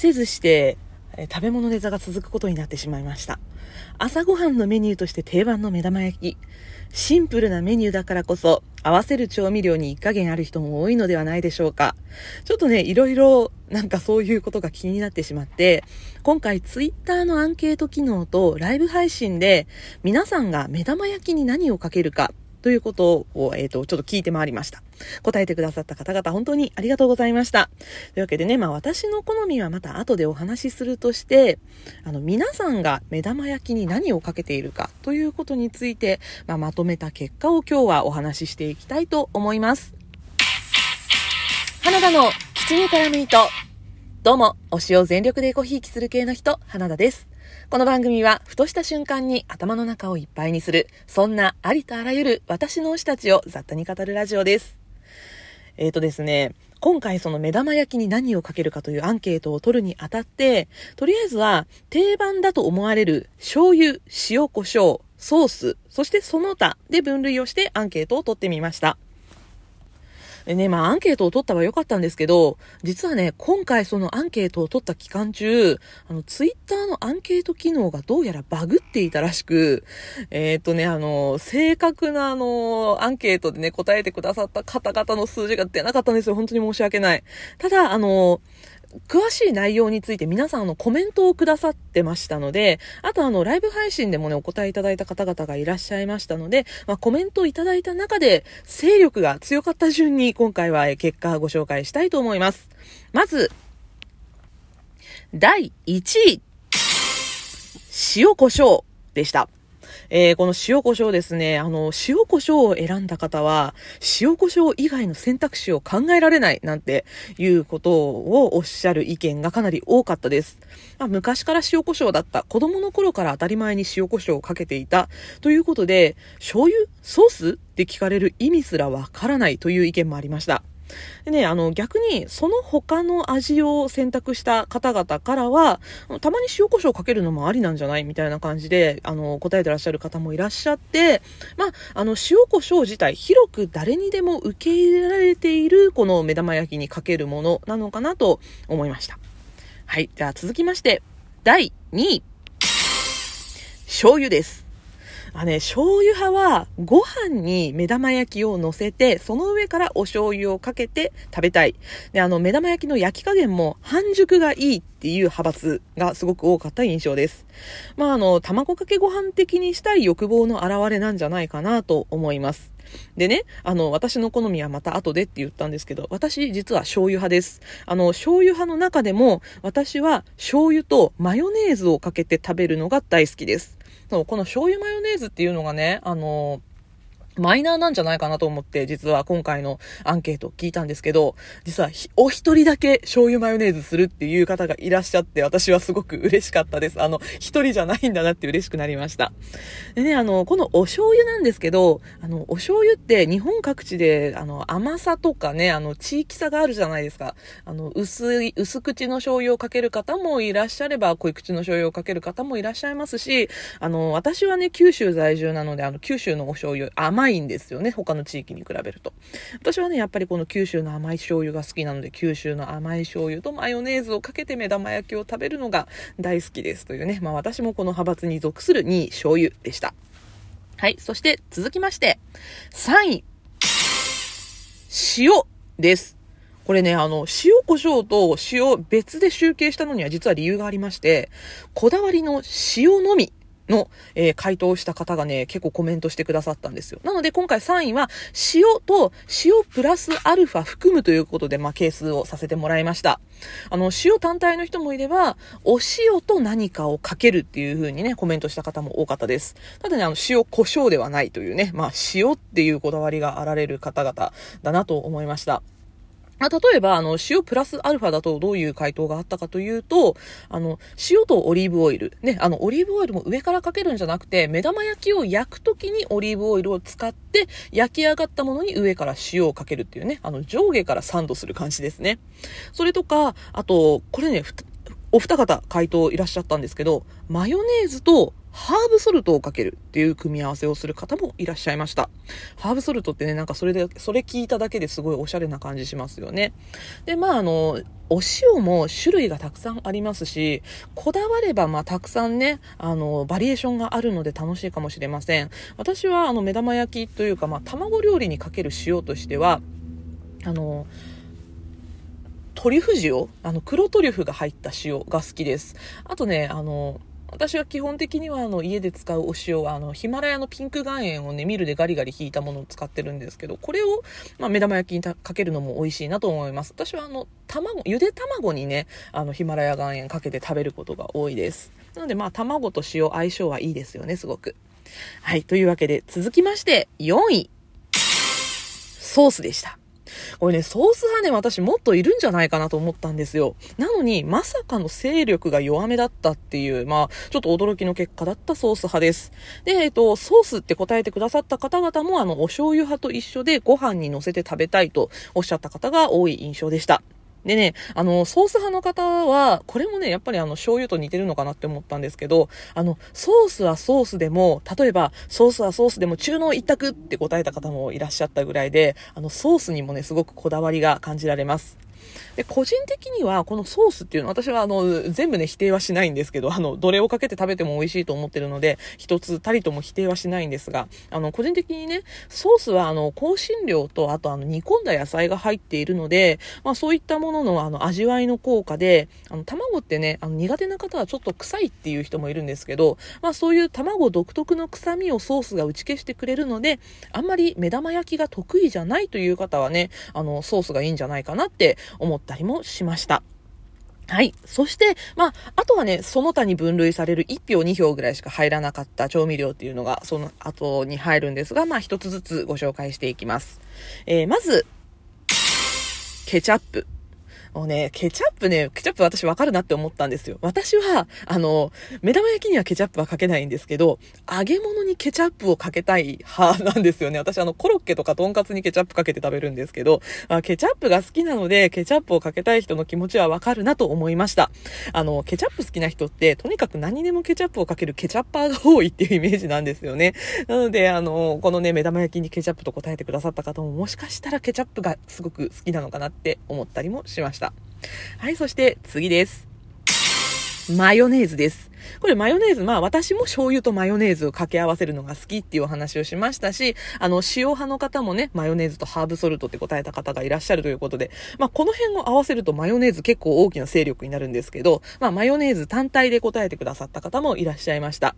せずして、え食べ物ネタが続くことになってしまいました。朝ごはんのメニューとして定番の目玉焼き。シンプルなメニューだからこそ、合わせる調味料に一加減ある人も多いのではないでしょうか。ちょっとね、いろいろなんかそういうことが気になってしまって、今回ツイッターのアンケート機能とライブ配信で皆さんが目玉焼きに何をかけるかということを、えっ、ー、と、ちょっと聞いて回りました。答えてくださった方々、本当にありがとうございました。というわけでね、まあ私の好みはまた後でお話しするとして、あの、皆さんが目玉焼きに何をかけているかということについて、まあ、まとめた結果を今日はお話ししていきたいと思います。花田の口に絡む糸。どうも、推しを全力でコひいきする系の人、花田です。この番組は、ふとした瞬間に頭の中をいっぱいにする、そんなありとあらゆる私の推したちを雑多に語るラジオです。えーとですね、今回その目玉焼きに何をかけるかというアンケートを取るにあたって、とりあえずは定番だと思われる醤油、塩胡椒、ソース、そしてその他で分類をしてアンケートを取ってみました。でね、まあアンケートを取ったは良かったんですけど、実はね、今回そのアンケートを取った期間中、あの、ツイッターのアンケート機能がどうやらバグっていたらしく、えっ、とね、あの、正確なあの、アンケートでね、答えてくださった方々の数字が出なかったんですよ。本当に申し訳ない。ただ、あの、詳しい内容について皆さんのコメントをくださってましたので、あとあの、ライブ配信でもね、お答えいただいた方々がいらっしゃいましたので、まあ、コメントをいただいた中で、勢力が強かった順に今回は結果をご紹介したいと思います。まず、第1位、塩胡椒でした。えー、この塩胡椒ですね、あの、塩胡椒を選んだ方は、塩胡椒以外の選択肢を考えられないなんていうことをおっしゃる意見がかなり多かったです。まあ、昔から塩胡椒だった、子供の頃から当たり前に塩胡椒をかけていたということで、醤油ソースって聞かれる意味すらわからないという意見もありました。でね、あの、逆に、その他の味を選択した方々からは、たまに塩コショウかけるのもありなんじゃない？みたいな感じで、あの、答えてらっしゃる方もいらっしゃって、まあ、あの、塩コショウ自体、広く誰にでも受け入れられている、この目玉焼きにかけるものなのかなと思いました。はい。じゃあ続きまして、第2位。醤油です。あね、醤油派はご飯に目玉焼きを乗せて、その上からお醤油をかけて食べたい。で、あの、目玉焼きの焼き加減も半熟がいいっていう派閥がすごく多かった印象です。まあ、あの、卵かけご飯的にしたい欲望の表れなんじゃないかなと思います。でね、あの、私の好みはまた後でって言ったんですけど、私実は醤油派です。あの、醤油派の中でも、私は醤油とマヨネーズをかけて食べるのが大好きです。そう、この醤油マヨネーズっていうのがね、あのマイナーなんじゃないかなと思って、実は今回のアンケートを聞いたんですけど、実はお一人だけ醤油マヨネーズするっていう方がいらっしゃって、私はすごく嬉しかったです。あの、一人じゃないんだなって嬉しくなりました。でね、あの、このお醤油なんですけど、あの、お醤油って日本各地で、あの、甘さとかね、あの、地域差があるじゃないですか。あの、薄い、薄口の醤油をかける方もいらっしゃれば、濃い口の醤油をかける方もいらっしゃいますし、あの、私はね、九州在住なので、あの、九州のお醤油、甘いいんですよね。他の地域に比べると。私はね、やっぱりこの九州の甘い醤油が好きなので、九州の甘い醤油とマヨネーズをかけて目玉焼きを食べるのが大好きですというね。まあ私もこの派閥に属する2位醤油でした。はい。そして続きまして、3位。塩です。これね、あの、塩胡椒と塩別で集計したのには実は理由がありまして、こだわりの塩のみの、えー、回答した方がね、結構コメントしてくださったんですよ。なので今回3位は、塩と塩プラスアルファ含むということで、まあ、係数をさせてもらいました。あの、塩単体の人もいれば、お塩と何かをかけるっていう風にね、コメントした方も多かったです。ただね、あの、塩胡椒ではないというね、まあ、塩っていうこだわりがあられる方々だなと思いました。あ、例えば、あの、塩プラスアルファだとどういう回答があったかというと、あの、塩とオリーブオイル。ね、あの、オリーブオイルも上からかけるんじゃなくて、目玉焼きを焼くときにオリーブオイルを使って、焼き上がったものに上から塩をかけるっていうね、あの、上下からサンドする感じですね。それとか、あと、これね、お二方回答いらっしゃったんですけど、マヨネーズとハーブソルトをかけるっていう組み合わせをする方もいらっしゃいました。ハーブソルトってね、なんかそれで、それ聞いただけですごいおしゃれな感じしますよね。で、まああの、お塩も種類がたくさんありますし、こだわればまあたくさんね、あの、バリエーションがあるので楽しいかもしれません。私はあの、目玉焼きというかまあ卵料理にかける塩としては、あの、トリュフ塩？あの、黒トリュフが入った塩が好きです。あとね、あの、私は基本的にはあの家で使うお塩はあのヒマラヤのピンク岩塩をねミルでガリガリ引いたものを使ってるんですけどこれを、まあ、目玉焼きにかけるのも美味しいなと思います。私はあの卵ゆで卵にねあのヒマラヤ岩塩かけて食べることが多いです。なのでまあ卵と塩相性はいいですよねすごく。はいというわけで続きまして4位ソースでした。これね、ソース派ね、私もっといるんじゃないかなと思ったんですよ。なのに、まさかの勢力が弱めだったっていう、まあ、ちょっと驚きの結果だったソース派です。で、えっと、ソースって答えてくださった方々も、あの、お醤油派と一緒でご飯に乗せて食べたいとおっしゃった方が多い印象でした。でね、あの、ソース派の方は、これもね、やっぱりあの、醤油と似てるのかなって思ったんですけど、あの、ソースはソースでも、例えば、ソースはソースでも中濃一択って答えた方もいらっしゃったぐらいで、あの、ソースにもね、すごくこだわりが感じられます。で、個人的には、このソースっていうのは、私はあの、全部ね、否定はしないんですけど、あの、どれをかけて食べても美味しいと思ってるので、一つたりとも否定はしないんですが、あの、個人的にね、ソースはあの、香辛料と、あとあの、煮込んだ野菜が入っているので、まあそういったもののあの、味わいの効果で、あの、卵ってね、あの、苦手な方はちょっと臭いっていう人もいるんですけど、まあそういう卵独特の臭みをソースが打ち消してくれるので、あんまり目玉焼きが得意じゃないという方はね、あの、ソースがいいんじゃないかなって思ったりもしました。はい。そして、まあ、あとはね、その他に分類される1票2票ぐらいしか入らなかった調味料っていうのが、その後に入るんですが、まあ、一つずつご紹介していきます。えー、まず、ケチャップ。もうね、ケチャップね、ケチャップ私わかるなって思ったんですよ。私は、あの、目玉焼きにはケチャップはかけないんですけど、揚げ物にケチャップをかけたい派なんですよね。私あの、コロッケとかとんかつにケチャップかけて食べるんですけど、あケチャップが好きなので、ケチャップをかけたい人の気持ちはわかるなと思いました。あの、ケチャップ好きな人って、とにかく何でもケチャップをかけるケチャッパーが多いっていうイメージなんですよね。なので、あの、このね、目玉焼きにケチャップと答えてくださった方も、もしかしたらケチャップがすごく好きなのかなって思ったりもしました。はい、そして次です。マヨネーズです。これマヨネーズ、まあ私も醤油とマヨネーズを掛け合わせるのが好きっていうお話をしましたし、あの、塩派の方もね、マヨネーズとハーブソルトって答えた方がいらっしゃるということで、まあこの辺を合わせるとマヨネーズ結構大きな勢力になるんですけど、まあマヨネーズ単体で答えてくださった方もいらっしゃいました。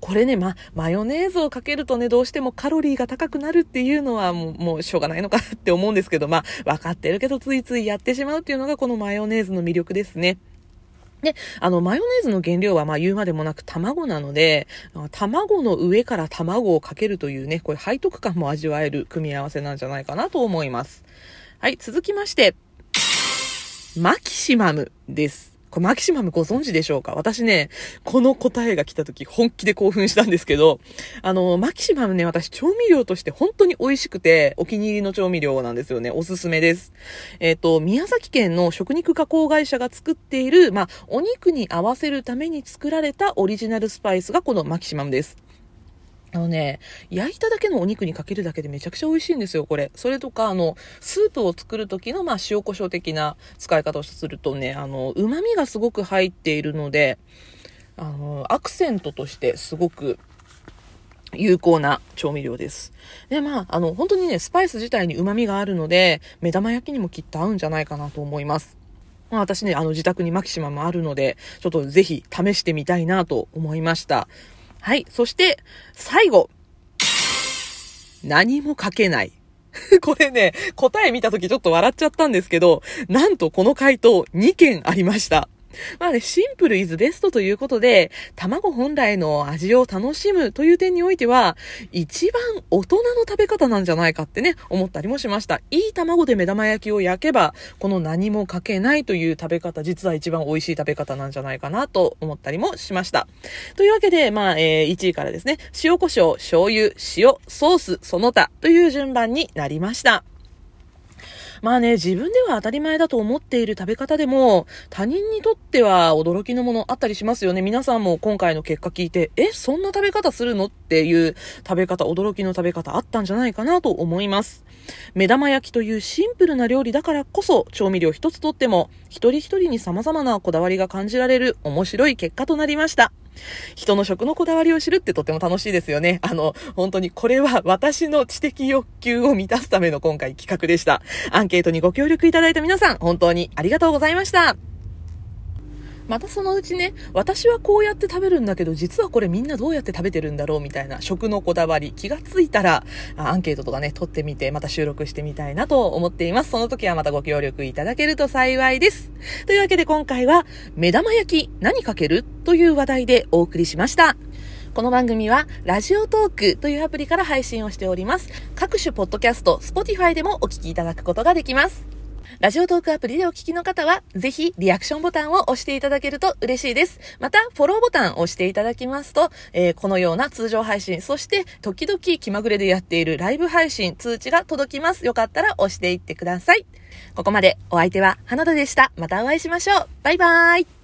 これね、ま、マヨネーズをかけるとね、どうしてもカロリーが高くなるっていうのはもう、もうしょうがないのかなって思うんですけど、まあ、分かってるけどついついやってしまうっていうのがこのマヨネーズの魅力ですね。で、あの、マヨネーズの原料は、まあ、言うまでもなく卵なので、卵の上から卵をかけるというね、これ背徳感も味わえる組み合わせなんじゃないかなと思います。はい、続きまして、マキシマムです。これマキシマムご存知でしょうか？私ね、この答えが来た時本気で興奮したんですけど、あの、マキシマムね、私調味料として本当に美味しくてお気に入りの調味料なんですよね。おすすめです。えっ、ー、と、宮崎県の食肉加工会社が作っている、まあ、お肉に合わせるために作られたオリジナルスパイスがこのマキシマムです。あのね、焼いただけのお肉にかけるだけでめちゃくちゃ美味しいんですよ、これ。それとか、あの、スープを作る時の、まあ、塩胡椒的な使い方をするとね、あの、旨味がすごく入っているので、あの、アクセントとしてすごく有効な調味料です。で、まあ、あの、本当にね、スパイス自体に旨味があるので、目玉焼きにもきっと合うんじゃないかなと思います。まあ、私ね、あの、自宅にマキシマもあるので、ちょっとぜひ試してみたいなと思いました。はい。そして、最後。何も書けない。これね、答え見た時ちょっと笑っちゃったんですけど、なんとこの回答2件ありました。まあね、シンプルイズベストということで、卵本来の味を楽しむという点においては、一番大人の食べ方なんじゃないかってね、思ったりもしました。いい卵で目玉焼きを焼けば、この何もかけないという食べ方、実は一番美味しい食べ方なんじゃないかなと思ったりもしました。というわけで、まあ、えー、1位からですね、塩胡椒、醤油、塩、ソース、その他という順番になりました。まあね、自分では当たり前だと思っている食べ方でも、他人にとっては驚きのものあったりしますよね。皆さんも今回の結果聞いて、え、そんな食べ方するのっていう食べ方、驚きの食べ方あったんじゃないかなと思います。目玉焼きというシンプルな料理だからこそ、調味料一つとっても、一人一人に様々なこだわりが感じられる面白い結果となりました。人の食のこだわりを知るってとっても楽しいですよね。あの、本当にこれは私の知的欲求を満たすための今回企画でした。アンケートにご協力いただいた皆さん、本当にありがとうございました。またそのうちね、私はこうやって食べるんだけど、実はこれみんなどうやって食べてるんだろうみたいな食のこだわり、気がついたら、アンケートとかね、取ってみて、また収録してみたいなと思っています。その時はまたご協力いただけると幸いです。というわけで今回は、目玉焼き何かけるという話題でお送りしました。この番組は、ラジオトークというアプリから配信をしております。各種ポッドキャスト、スポティファイでもお聞きいただくことができます。ラジオトークアプリでお聞きの方は、ぜひリアクションボタンを押していただけると嬉しいです。また、フォローボタンを押していただきますと、えー、このような通常配信、そして時々気まぐれでやっているライブ配信通知が届きます。よかったら押していってください。ここまでお相手は花田でした。またお会いしましょう。バイバーイ。